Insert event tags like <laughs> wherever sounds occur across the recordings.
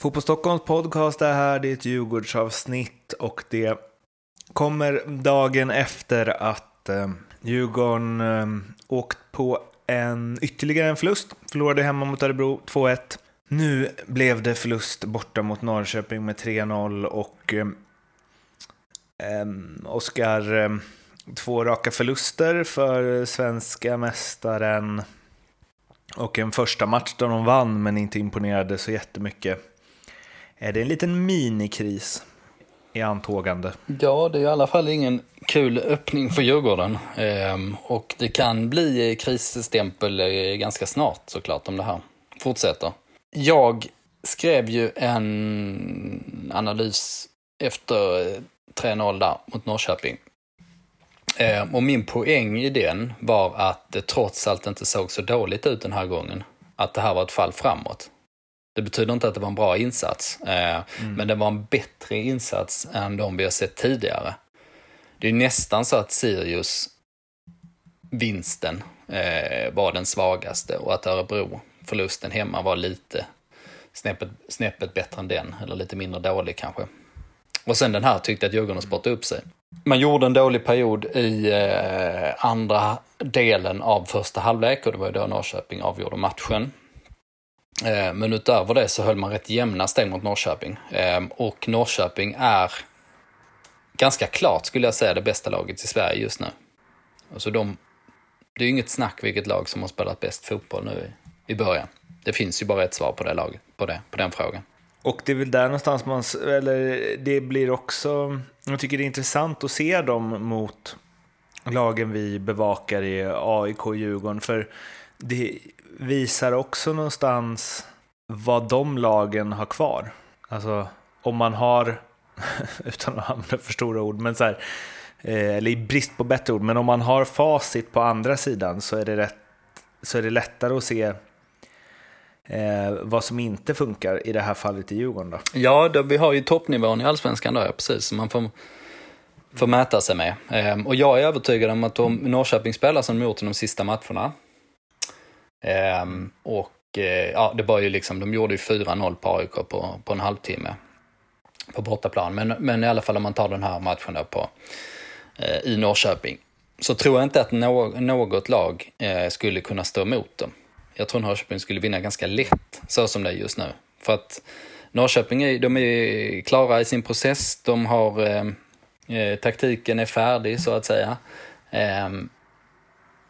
Fotboll Stockholms podcast är här, det är ett Djurgårdsavsnitt och det kommer dagen efter att eh, Djurgården eh, åkt på en ytterligare en förlust. Förlorade hemma mot Örebro 2-1. Nu blev det förlust borta mot Norrköping med 3-0 och eh, eh Oskar, eh, två raka förluster för svenska mästaren och en första match där de vann men inte imponerade så jättemycket. Är det en liten minikris i antågande? Ja, det är i alla fall ingen kul öppning för Djurgården. Ehm, och det kan bli krisstämpel eh, ganska snart såklart om det här fortsätter. Jag skrev ju en analys efter eh, 3-0 där mot Norrköping. Ehm, och min poäng i den var att det trots allt inte såg så dåligt ut den här gången. Att det här var ett fall framåt. Det betyder inte att det var en bra insats, eh, mm. men det var en bättre insats än de vi har sett tidigare. Det är nästan så att Sirius vinsten eh, var den svagaste och att Örebro förlusten hemma var lite snäppet, snäppet bättre än den, eller lite mindre dålig kanske. Och sen den här tyckte att Djurgården spottade upp sig. Man gjorde en dålig period i eh, andra delen av första halvlek och det var ju då Norrköping avgjorde matchen. Eh, men utöver det så höll man rätt jämna steg mot Norrköping. Ehm, och Norrköping är ganska klart, skulle jag säga, det bästa laget i Sverige just nu. Alltså de, det är inget snack vilket lag som har spelat bäst fotboll nu i, början. Det finns ju bara ett svar på det laget, på, det, på den frågan. Och det är väl där någonstans man, eller det blir också, jag tycker det är intressant att se dem mot lagen vi bevakar i AIK och Djurgården. För det visar också någonstans vad de lagen har kvar. Alltså om man har, <laughs> utan att använda för stora ord, men så här, eh, eller i brist på bättre ord, men om man har facit på andra sidan så är det, rätt, så är det lättare att se eh, vad som inte funkar i det här fallet i Djurgården. Då. Ja, då, vi har ju toppnivån i allsvenskan då, ja, precis, som man får, får mäta sig med. Eh, och jag är övertygad om att om Norrköping spelar som de gjort i de sista matcherna, Ehm, och eh, ja, det var ju liksom, de gjorde ju 4-0 på AIK på, på en halvtimme på bortaplan. Men, men i alla fall om man tar den här matchen då på, eh, i Norrköping så tror jag inte att no något lag eh, skulle kunna stå emot dem. Jag tror Norrköping skulle vinna ganska lätt, så som det är just nu. För att Norrköping är, de är klara i sin process, de har eh, eh taktiken är färdig så att säga. Ehm,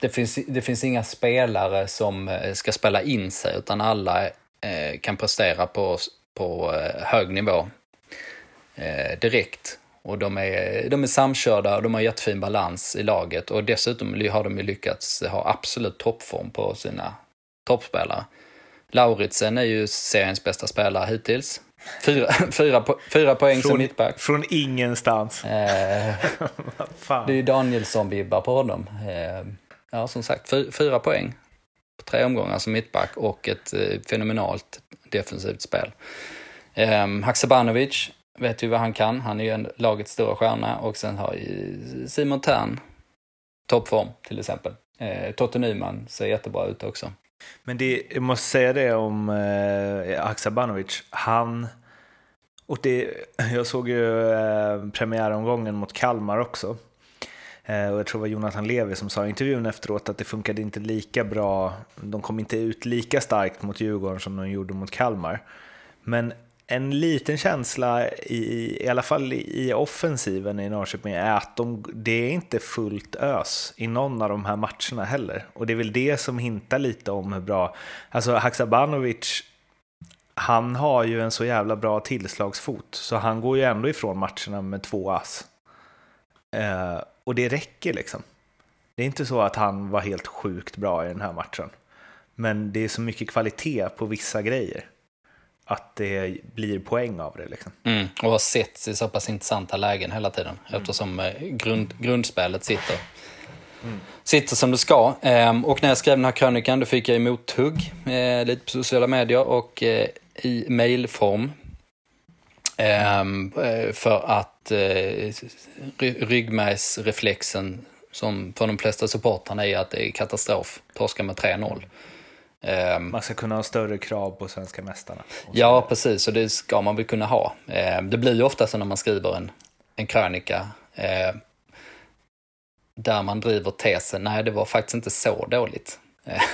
det finns, det finns inga spelare som eh, ska spela in sig utan alla eh, kan prestera på, på eh, hög nivå eh, direkt. Och de är, de är samkörda och de har jättefin balans i laget och dessutom har de lyckats ha absolut toppform på sina toppspelare. Lauritsen är ju seriens bästa spelare hittills. Fyra, <laughs> fyra, fyra poäng från, som mittback. Från ingenstans. Eh, <laughs> det är ju Danielsson-vibbar på honom. Eh, ja, som sagt, fyra poäng på tre omgångar som mittback och ett eh, fenomenalt defensivt spel. Eh, Haksabanovic vet ju vad han kan. Han är ju en lagets stora stjärna och sen har ju Simon Tern toppform till exempel. Eh, Totte Nyman ser jättebra ut också. Men det, jag måste säga det om eh, Haksabanovic. Han, och det, jag såg ju eh, premiäromgången mot Kalmar också. Eh, och jag tror det var Jonathan Levi som sa i intervjun efteråt att det funkade inte lika bra. De kom inte ut lika starkt mot Djurgården som de gjorde mot Kalmar. Men en liten känsla, i, i alla fall i offensiven i Norrköping, är att de, det är inte fullt ös i någon av de här matcherna heller. Och det är väl det som hintar lite om hur bra... Alltså Haksabanovic, han har ju en så jävla bra tillslagsfot, så han går ju ändå ifrån matcherna med två ass. Eh, och det räcker liksom. Det är inte så att han var helt sjukt bra i den här matchen. Men det är så mycket kvalitet på vissa grejer. Att det blir poäng av det. Liksom. Mm, och har setts i så pass intressanta lägen hela tiden. Mm. Eftersom eh, grund, grundspelet sitter, mm. sitter som det ska. Ehm, och när jag skrev den här krönikan då fick jag mothugg eh, lite på sociala medier och eh, i mailform Ehm, eh, för att eh, ryggmärgsreflexen som för de flesta supportrarna är att det är katastrof. Torska med 3-0. Ehm, Man ska kunna ha större krav på svenska mästarna. Ja, precis, och det ska man väl kunna ha. Eh, Det blir ju ofta så när man skriver en, en krönika eh, där man driver tesen, nej det var faktiskt inte så dåligt.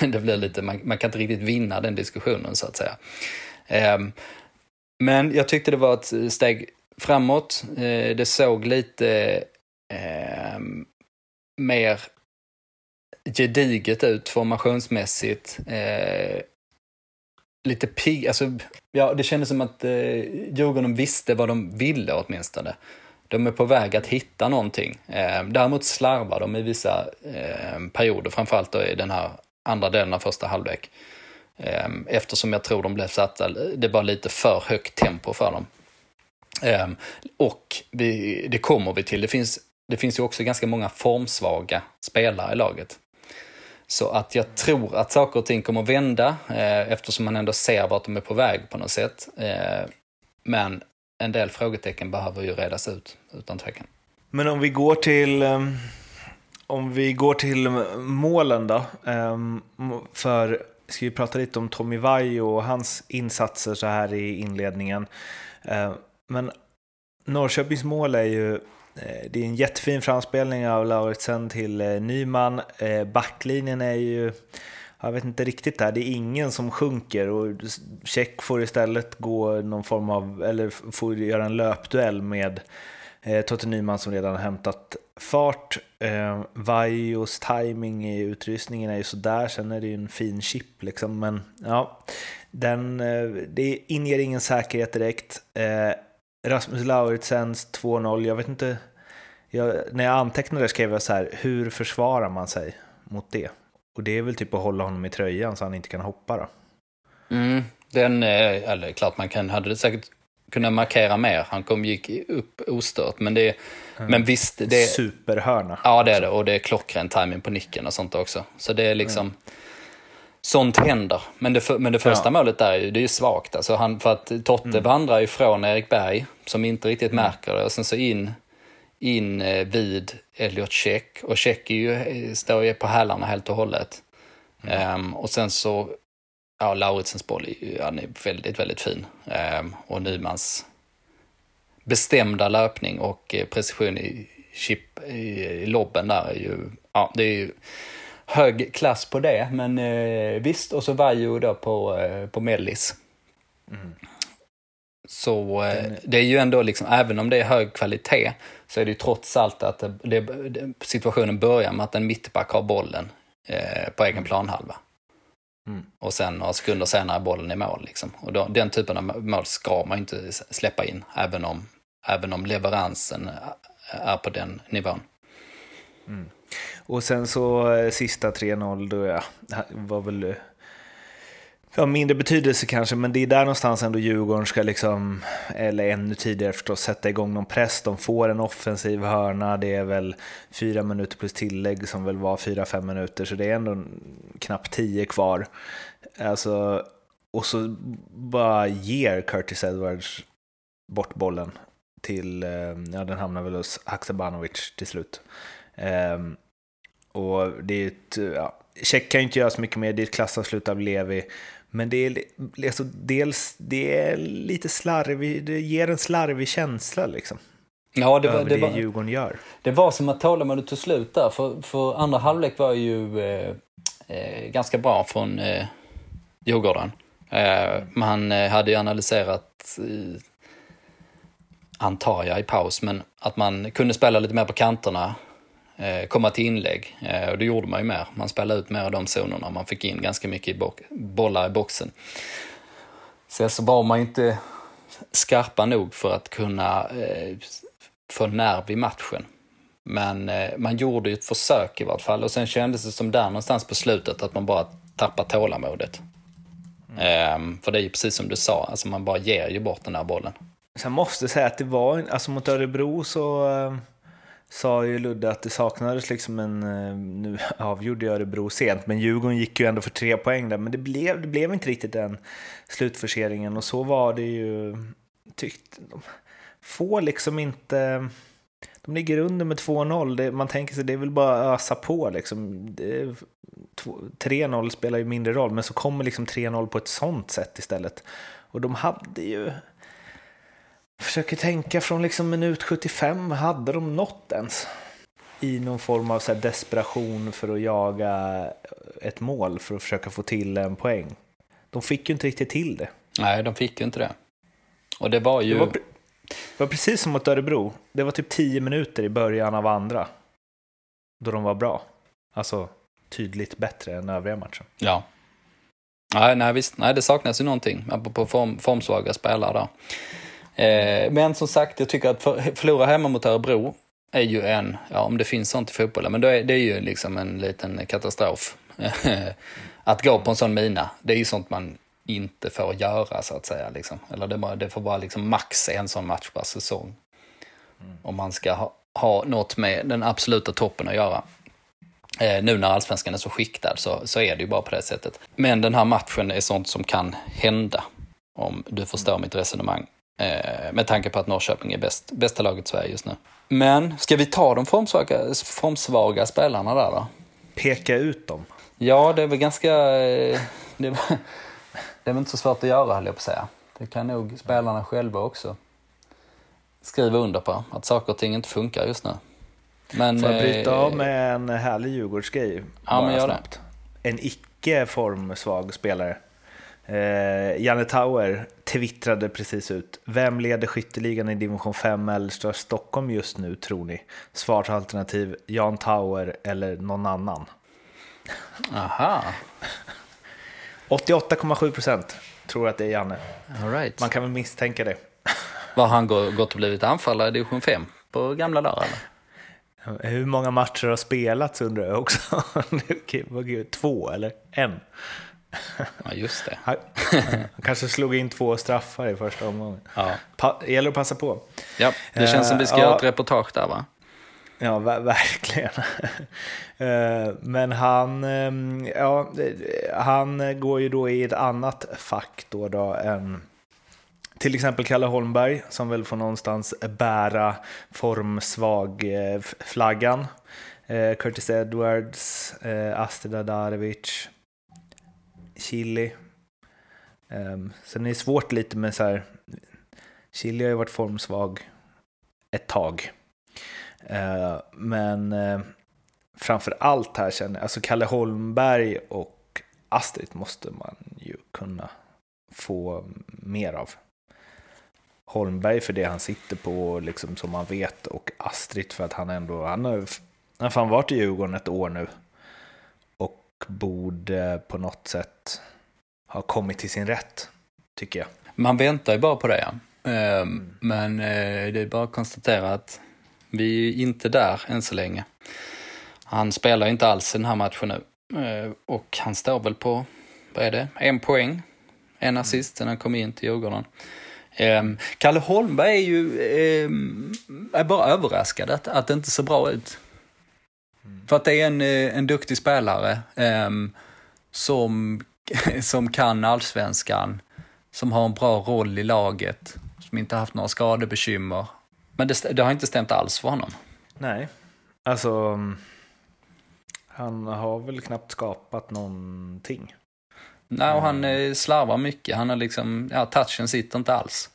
Det blir lite, man, man kan inte riktigt vinna den diskussionen så att säga. Men jag tyckte det var ett steg framåt. Eh, Det såg lite eh, mer gediget ut formationsmässigt. Eh, lite pigg, alltså, ja det kändes som att eh, Djurgården visste vad de ville åtminstone. De är på väg att hitta någonting. Eh, däremot slarvar de i vissa eh, perioder, framförallt då i den här andra delen av första halvlek. Eh, eftersom jag tror de blev satta, det var lite för högt tempo för dem. Ehm, och vi, det kommer vi till, det finns, det finns ju också ganska många formsvaga spelare i laget. Så att jag tror att saker och ting kommer att vända eh, eftersom man ändå ser vart de är på väg på något sätt. Eh, men en del frågetecken behöver ju redas ut, utan tvekan. Men om vi går till, ehm, om vi går till målen då. Ehm, för ska vi prata lite om Tommy Vaiho och hans insatser så här i inledningen. Men Norrköpings mål är ju eh, det är en jättefin framspelning av Lauritsen till eh, Nyman. Eh, backlinjen är ju, jag vet inte riktigt där, det är ingen som sjunker och Check får istället gå någon form av, eller får göra en löpduell med Totte Nyman som redan har hämtat fart. Vaios timing i utrustningen är ju sådär, sen är det ju en fin chip liksom, men ja, den, det inger ingen säkerhet direkt. Rasmus Lauritsens 2-0, jag vet inte, jag, när jag antecknade skrev jag så här, hur försvarar man sig mot det? Och det är väl typ att hålla honom i tröjan så han inte kan hoppa då. Mm, den, eller klart man kan, hade det säkert kunnat markera mer. Han kom, gick upp ostört, men det, men visst, det, Superhörna. ja det är det, och det är klockren timing på nicken och sånt också. Så det är liksom, sånt händer. Men det, men det första Ja. målet där är ju, det är ju svagt. Alltså han, för att Totte vandrar ifrån Erik Berg, som inte riktigt märker det, och sen så in, in eh, vid Elliot Check. Och Check är ju, eh, står ju på hälarna helt och hållet. Ehm, och sen så, ja, Lauritsens boll är ju, han är väldigt, väldigt fin. Ehm, och Nymans bestämda löpning och eh, precision i chip i, i lobben där är ju, ja, det är ju hög klass på det. Men eh, visst, och så Vaiho då på, eh, på Mellis. Så eh, Den- det är ju ändå liksom, även om det är hög kvalitet, så är det ju trots allt att det, det, situationen börjar med att en mittback har bollen eh, på egen planhalva. Mm. Och sen några sekunder senare är bollen i mål. Liksom. Och då, den typen av mål ska man inte släppa in, även om, även om leveransen är på den nivån. Mm. Och sen så eh, sista 3-0, då ja, var väl eh, ja, mindre betydelse kanske, men det är där någonstans ändå Djurgården ska liksom, eller ännu tidigare förstås, sätta igång någon press. De får en offensiv hörna, det är väl fyra minuter plus tillägg som väl var fyra, fem minuter, så det är ändå knappt tio kvar. Alltså, och så bara ger Curtis Edwards bort bollen till, eh, ja den hamnar väl hos Haksabanovic till slut. Ehm, och det är ett, ja, Check kan ju inte göra så mycket mer, det är ett klassavslut av Levi. Men det är alltså, dels det är lite slarvig, det ger en slarvig känsla liksom. Ja, det var, över det, det, var, Djurgården gör. det var som att tålamodet tog slut där. För, för andra halvlek var ju eh, eh, ganska bra från eh, Djurgården. Eh, man eh, hade ju analyserat, eh, antar jag i paus, men att man kunde spela lite mer på kanterna, komma till inlägg. Eh, och det gjorde man ju mer. Man spelade ut mer av de zonerna. Man fick in ganska mycket bollar i boxen. Sen så var man ju inte skarpa nog för att kunna eh, få nerv i matchen. Men eh, man gjorde ju ett försök i vart fall och sen kändes det som där någonstans på slutet att man bara tappar tålamodet. Ehm, för det är ju precis som du sa, alltså man bara ger ju bort den här bollen. Sen måste jag säga att det var, alltså mot Örebro så eh, sa ju Ludde att det saknades liksom en, eh, nu <laughs> avgjorde ju Örebro sent, men Djurgården gick ju ändå för tre poäng där, men det blev, det blev inte riktigt den slutforceringen och så var det ju, tyckte de, får liksom inte, de ligger under med 2-0, man tänker sig det är väl bara att ösa på liksom. 3-0 spelar ju mindre roll, men så kommer liksom 3-0 på ett sånt sätt istället. Och de hade ju... Försöker tänka från liksom minut 75, hade de nått ens? I någon form av så desperation för att jaga ett mål för att försöka få till en poäng. De fick ju inte riktigt till det. Nej, de fick ju inte det. Och det var ju... Det var, det var precis som mot Örebro. Det var typ 10 minuter i början av andra. Då de var bra. Alltså tydligt bättre än övriga matchen. Ja. Nej, nej, visst. Nej, det saknas ju någonting på form, formsvaga spelare där. Eh, men som sagt, jag tycker att för, förlora hemma mot Örebro är ju en, ja om det finns sånt i fotbollen, men det är, det är ju liksom en liten katastrof. <laughs> att gå på en sån mina, det är ju sånt man inte får göra så att säga. Liksom. Eller det, det får vara liksom max en sån match per säsong. Mm. Om man ska ha, ha något med den absoluta toppen att göra. Eh, nu när allsvenskan är så skiktad så, så är det ju bara på det sättet. Men den här matchen är sånt som kan hända. Om du förstår mitt resonemang. Eh, med tanke på att Norrköping är bäst, bästa laget i Sverige just nu. Men ska vi ta de formsvaga, formsvaga spelarna där då? Peka ut dem? Ja, det är väl ganska... Eh, det, är, det är väl inte så svårt att göra, höll jag på att säga. Det kan nog spelarna själva också skriva under på. Att saker och ting inte funkar just nu. Men, Får jag bryta eh, av med en härlig Djurgårdsgrej? Ja, men gör snabbt. det. En icke formsvag spelare. Eh, Janne Tauer twittrade precis ut. Vem leder skytteligan i division 5 Älvstra Stockholm just nu tror ni? Svarsalternativ Jan Tauer eller någon annan. Aha. 88,7 procent tror att det är Janne. All right. Man kan väl misstänka det. <laughs> Var han gått och blivit anfallare i division 5 på gamla dagar? Hur många matcher har spelats undrar jag också. <laughs> Två eller en? Ja, just det. Han, kanske slog in två straffar i första omgången. Ja. Pa gäller att passa på. Ja, det känns som vi ska uh, göra ett reportage där va? Ja, ver verkligen. uh, <laughs> men han, um, ja, han går ju då i ett annat fack då, då än till exempel Kalle Holmberg som väl får någonstans bära formsvag-flaggan. Eh, Curtis Edwards, eh, Astrid Adarevic, Chili. Um, sen är det svårt lite med så här, Chili har ju varit formsvag ett tag. Uh, men uh, framför allt här känner jag, alltså Kalle Holmberg och Astrid måste man ju kunna få mer av. Holmberg för det han sitter på, liksom som man vet, och Astrid för att han ändå, han har, han har fan varit i Djurgården ett år nu borde på något sätt ha kommit till sin rätt, tycker jag. Man väntar ju bara på det, ja. Mm. Men eh, det är bara att konstatera att vi är inte där än så länge. Han spelar inte alls den här matchen nu. Eh, och han står väl på, vad är det, en poäng, en assist sen han kom in till Djurgården. Ehm, Kalle Holmberg är ju ehm, är bara överraskad att, att det inte ser bra ut. För att det är en, eh, en duktig spelare eh, som, <laughs> som kan allsvenskan, som har en bra roll i laget, som inte haft några skadebekymmer. Men det, det har inte stämt alls för honom. Nej, alltså han har väl knappt skapat någonting. Nej, och han eh, slarvar mycket. Han har liksom, ja, touchen sitter inte alls.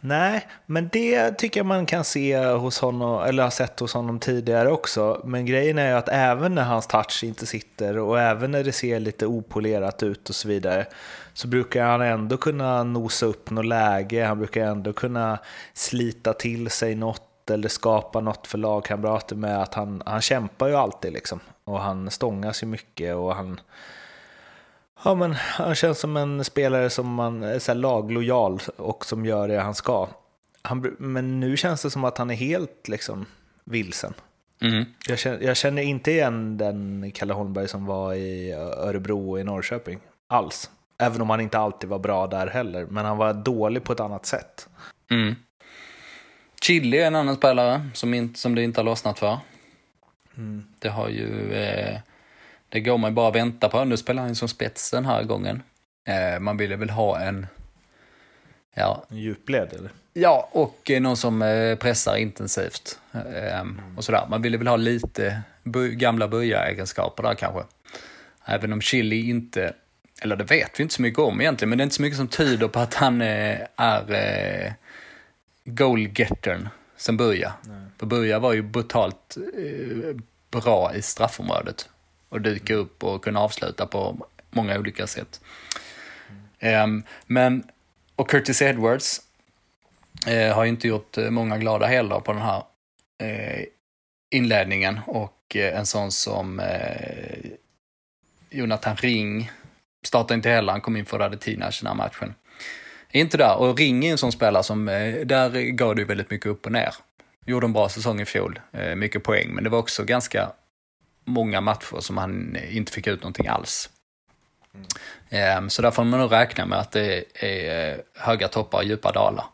Nej, men det tycker jag man kan se hos honom, eller har sett hos honom tidigare också. Men grejen är ju att även när hans touch inte sitter och även när det ser lite opolerat ut och så vidare, så brukar han ändå kunna nosa upp något läge, han brukar ändå kunna slita till sig något eller skapa något för lagkamrater med att han, han kämpar ju alltid liksom. Och han stångas ju mycket och han Ja, men han känns som en spelare som man är så laglojal och som gör det han ska. Han, men nu känns det som att han är helt liksom vilsen. Mm. Jag, känner, jag, känner, inte igen den Kalle Holmberg som var i Örebro och i Norrköping alls. Även om han inte alltid var bra där heller, men han var dålig på ett annat sätt. Mm. Chili är en annan spelare som, inte, som det inte har lossnat för. Mm. Det har ju eh, det går man bara vänta på. Nu spelar han som spets den här gången. Eh, man ville väl ha en, Ja, En djupled eller? Ja, och någon som eh, pressar intensivt. Ehm, Och sådär. Man ville väl ha lite gamla Buja-egenskaper där kanske. Även om Chili inte, eller det vet vi inte så mycket om egentligen, men det är inte så mycket som tyder på att han eh, är goalgettern som Buja. För Buja var ju brutalt bra i straffområdet. Och dyka upp och kunna avsluta på många olika sätt. Ehm, men, och Curtis Edwards, eh, har ju inte gjort eh, många glada heller på den här eh, inledningen. Och en sån som Jonathan Ring startade inte heller, han kom in för Radetinac i den här matchen. Inte där, och Ring är en sån spelare som, där går det ju väldigt mycket upp och ner. Gjorde en bra säsong i fjol, mycket poäng, men det var också ganska många matcher som han inte fick ut någonting alls. Eh, Så där får man nog räkna med att det är eh, höga toppar och djupa dalar.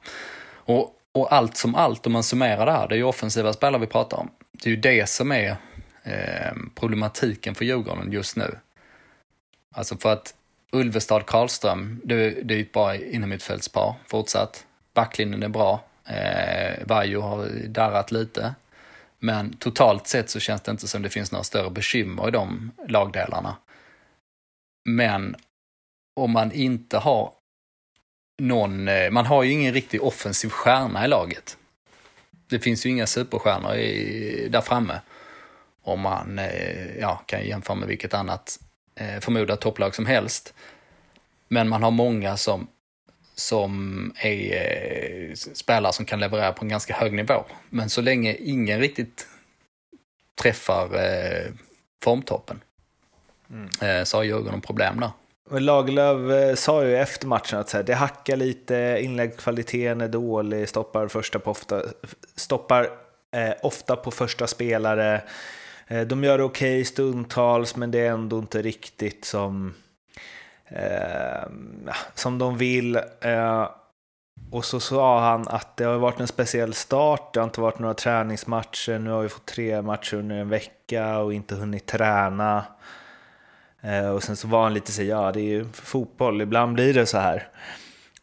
Och, och allt som allt, om man summerar det här, det är ju offensiva spelare vi pratar om. Det är ju det som är eh, problematiken för Djurgården just nu. Alltså för att Ulvestad Karlström, det, det är ett bra innermittfältspar fortsatt. Backlinjen är bra. Eh, Vaiho har darrat lite. Men totalt sett så känns det inte som det finns några större bekymmer i de lagdelarna. Men om man inte har någon, eh, man har ju ingen riktig offensiv stjärna i laget. Det finns ju inga superstjärnor i, där framme. Om man eh, ja, kan jämföra med vilket annat eh, förmodat topplag som helst. Men man har många som, som är eh, spelare som kan leverera på en ganska hög nivå. Men så länge ingen riktigt träffar eh, formtoppen eh, så har Djurgården problem där. Och Lagerlöf sa ju efter matchen att så här, det hackar lite, inläggskvaliteten är dålig, stoppar, första på ofta, stoppar eh, ofta på första spelare. Eh, de gör det okej stundtals, men det är ändå inte riktigt som, eh, som de vill. Eh, och så sa han att det har varit en speciell start, det har inte varit några träningsmatcher, nu har vi fått tre matcher under en vecka och inte hunnit träna. Eh, Och sen så var han lite så ja det är ju fotboll, ibland blir det så här.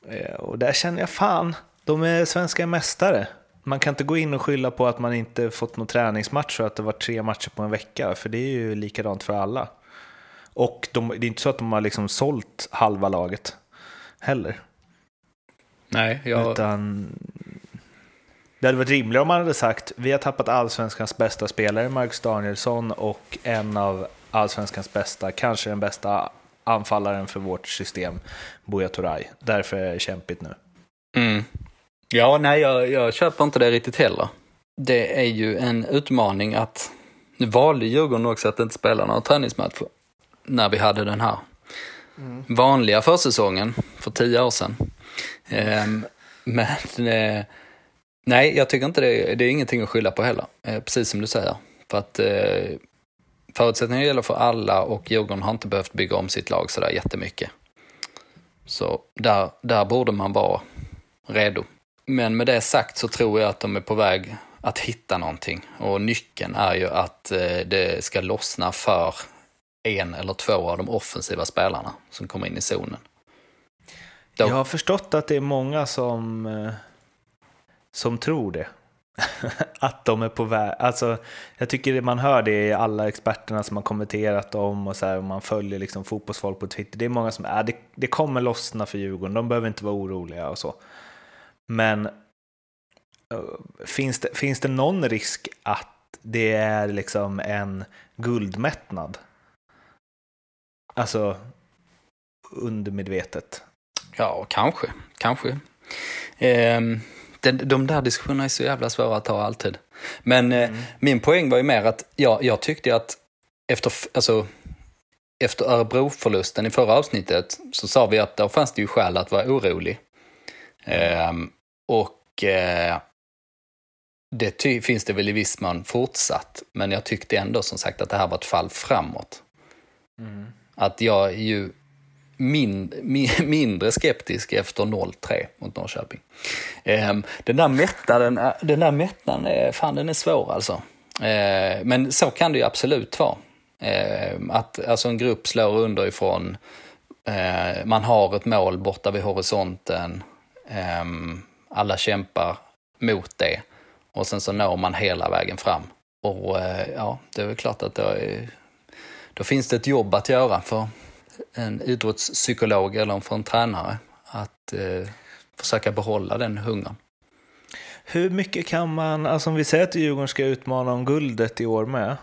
Eh, Och där känner jag fan, de är svenska mästare. Man kan inte gå in och skylla på att man inte fått någon träningsmatch och att det var tre matcher på en vecka, för det är ju likadant för alla. Och de, det är inte så att de har liksom sålt halva laget heller. Nej, jag, Utan det hade varit rimligare om man hade sagt vi har tappat allsvenskans bästa spelare, Marcus Danielsson, och en av allsvenskans bästa, kanske den bästa anfallaren för vårt system, Buya Turay. Därför är det kämpigt nu. Mm. Ja, nej, jag, jag köper inte det riktigt heller. Det är ju en utmaning att... Nu valde Djurgården också att inte spela några träningsmatcher när vi hade den här vanliga försäsongen för tio år sedan. Eh, men eh, nej, jag tycker inte det, det är ingenting att skylla på heller. Eh, precis som du säger. För att eh, förutsättningarna gäller för alla och Djurgården har inte behövt bygga om sitt lag sådär jättemycket. Så där, där borde man vara redo. Men med det sagt så tror jag att de är på väg att hitta någonting. Och nyckeln är ju att eh, det ska lossna för en eller två av de offensiva spelarna som kommer in i zonen. Då- Jag har förstått att det är många som, eh, som tror det. <laughs> att de är på väg. Alltså, jag tycker man hör det i alla experterna som har kommenterat om och så här, och man följer liksom fotbollsfolk på Twitter. Det är många som är, det, det kommer lossna för Djurgården, de behöver inte vara oroliga och så. Men eh, finns det, finns det någon risk att det är liksom en guldmättnad? Alltså undermedvetet. Ja, kanske. Kanske. Ehm, de, de där diskussionerna är så jävla svåra att ta alltid. Men eh, min poäng var ju mer att ja, jag tyckte att efter, alltså, efter Örebro-förlusten i förra avsnittet så sa vi att då fanns det ju skäl att vara orolig. Ehm, och eh, det finns det väl i viss mån fortsatt. Men jag tyckte ändå som sagt att det här var ett fall framåt. Att jag är ju min, min, mindre skeptisk efter 0-3 mot Norrköping. Ehm, den där mättnaden, äh, den där mättnaden är, fan den är svår alltså. Ehm, men så kan det ju absolut vara. Ehm, att alltså en grupp slår underifrån, eh, man har ett mål borta vid horisonten. Alla kämpar mot det och sen så når man hela vägen fram. Och eh, ja, det är väl klart att då, är, då finns det ett jobb att göra för en idrottspsykolog eller för en tränare att eh, försöka behålla den hungern. Hur mycket kan man, alltså om vi säger att Djurgården ska utmana om guldet i år med,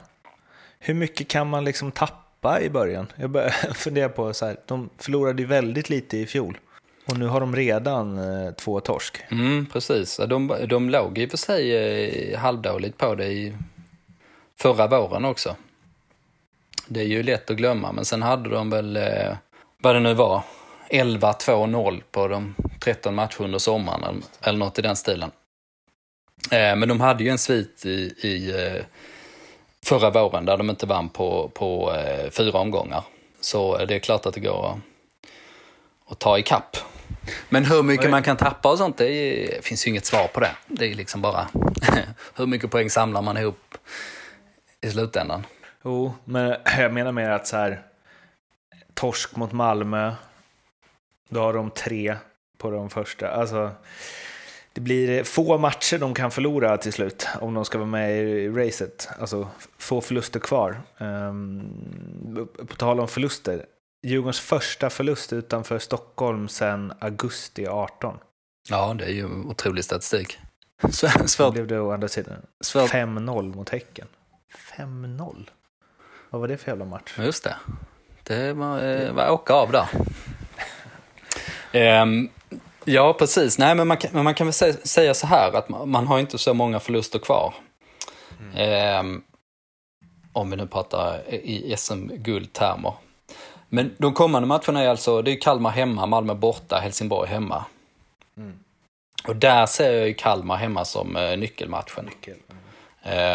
hur mycket kan man liksom tappa i början? Jag börjar <laughs> fundera på så här, de förlorade ju väldigt lite i fjol. Och nu har de redan eh, två torsk. Mm, precis. De, de låg i och för sig eh, halvdåligt på det i förra våren också. Det är ju lätt att glömma, men sen hade de väl, eh, vad det nu var, 11-2-0 på de 13 matcher under sommaren eller, eller något i den stilen. Eh, men de hade ju en svit i, i eh, förra våren där de inte vann på, på eh, fyra omgångar. Så det är klart att det går att, att ta ikapp. Men hur mycket man kan tappa och sånt, det är, finns ju inget svar på det. Det är liksom bara <laughs> hur mycket poäng samlar man ihop i slutändan. Jo, men <clears throat> jag menar mer att så här, torsk mot Malmö, då har de tre på de första. Alltså, det blir få matcher de kan förlora till slut om de ska vara med i racet. Alltså få förluster kvar. Um, på tal om förluster, Djurgårdens första förlust utanför Stockholm sedan augusti 18. Ja, det är ju otrolig statistik. <laughs> Svårt. blev det å andra sidan 5-0 mot Häcken. 5-0? Vad var det för jävla match? Just det. Det var, eh, var åka av där. um, <laughs> ja, precis. Nej, men man kan, man kan väl säga så här att man, man har inte så många förluster kvar. Mm. Um, om vi nu pratar i SM-guldtermer. Men de kommande matcherna är alltså, det är Kalmar hemma, Malmö borta, Helsingborg hemma. Mm. Och där ser jag ju Kalmar hemma som uh, nyckelmatchen. Nyckel.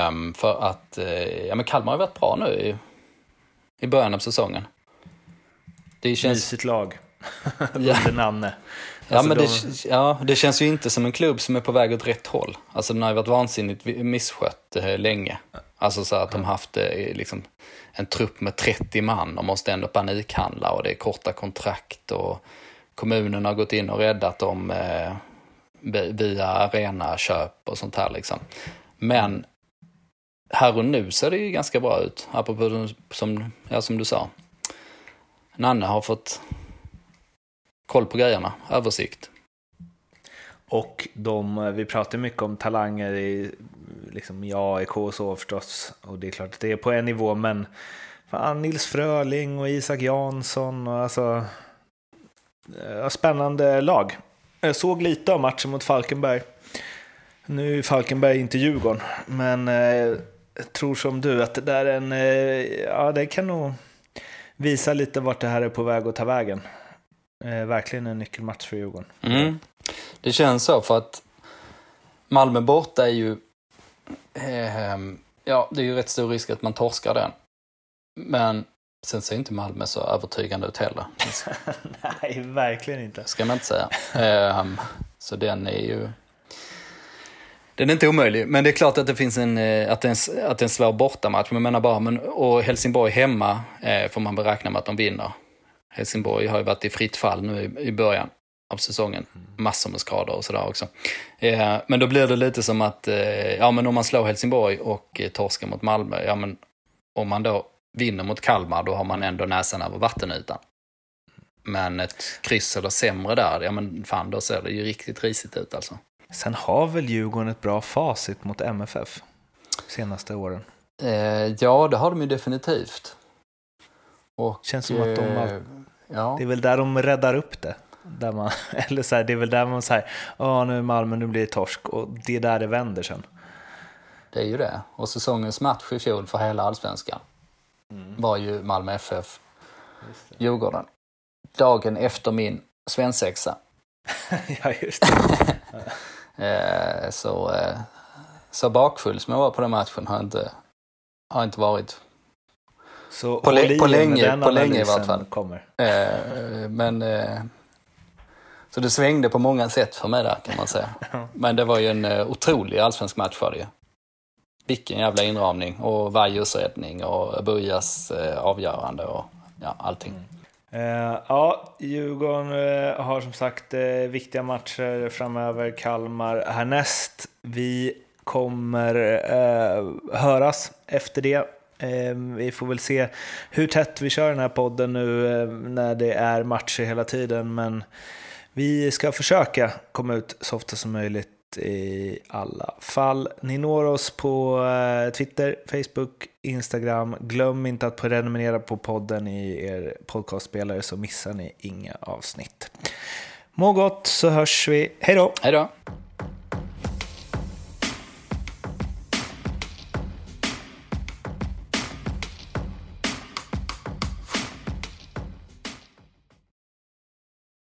Um, för att, uh, ja men Kalmar har varit bra nu i, i början av säsongen. Det känns... Mysigt lag. <laughs> Under namnet. Ja, alltså men de... det, ja, det känns ju inte som en klubb som är på väg åt rätt håll. Alltså den har ju varit vansinnigt misskött eh, länge. Alltså så att de haft eh, liksom, en trupp med 30 man och måste ändå panikhandla och det är korta kontrakt och kommunen har gått in och räddat dem eh, via arenaköp och sånt här liksom. Men här och nu ser det ju ganska bra ut, apropå som, ja, som du sa. Nanne har fått koll på grejerna, översikt. Och de, eh, vi pratar mycket om talanger i, liksom i AIK och så förstås. Och det är klart att det är på en nivå, men fan, Nils Fröling och Isak Jansson och alltså eh, spännande lag. Jag såg lite av matchen mot Falkenberg. Nu är Falkenberg inte Djurgården, men eh, tror som du att det där är en, eh, ja det kan nog visa lite vart det här är på väg att ta vägen. Eh, verkligen en nyckelmatch för Djurgården. Mm. Det känns så för att Malmö borta är ju, eh, ja det är ju rätt stor risk att man torskar den. Men sen ser inte Malmö så övertygande ut heller. <laughs> Nej, verkligen inte. Ska man inte säga. Eh, så den är ju, den är inte omöjlig, men det är klart att det finns en, eh, att det är en, att det är en svår bortamatch. Men jag menar bara, men, och Helsingborg hemma eh, får man beräkna med att de vinner. Helsingborg har ju varit i fritt fall nu i, början av säsongen. Massor med skador och sådär också. Eh, men då blir det lite som att, eh, ja men om man slår Helsingborg och eh, torskar mot Malmö, ja men om man då vinner mot Kalmar, då har man ändå näsan över vattenytan. Men ett kryss eller sämre där, ja men fan då ser det ju riktigt risigt ut alltså. Sen har väl Djurgården ett bra facit mot MFF senaste åren? Eh, ja, det har de ju definitivt. Och, Känns som att de har, ja. Det är väl där de räddar upp det. Där man, <laughs> eller så här, det är väl där man säger, ja nu är Malmö, nu blir det torsk och det är där det vänder sen. Det är ju det. Och säsongens match i fjol för hela allsvenskan mm. var ju Malmö FF, Djurgården. Dagen efter min svensexa. <laughs> ja, just det. <laughs> Eh, så, eh, så bakfull som jag var på den matchen har inte, har inte varit så på, le på länge, på länge i vart fall. Kommer. Eh, men, så det svängde på många sätt för mig där kan man säga. <laughs> Men det var ju en otrolig allsvensk match för det ju. Vilken jävla inramning och Vajos räddning och Bujas avgörande och ja, allting. Mm. Eh, ja, Djurgården eh, har som sagt eh, viktiga matcher framöver. Kalmar härnäst. Vi kommer höras efter det. Vi får väl se hur tätt vi kör den här podden nu när det är matcher hela tiden. Men vi ska försöka komma ut så ofta som möjligt i alla fall. Ni når oss på eh, Twitter, Facebook, Instagram. Glöm inte att prenumerera på podden i er podcastspelare så missar ni inga avsnitt. Må gott så hörs vi. Hej då! Hej då!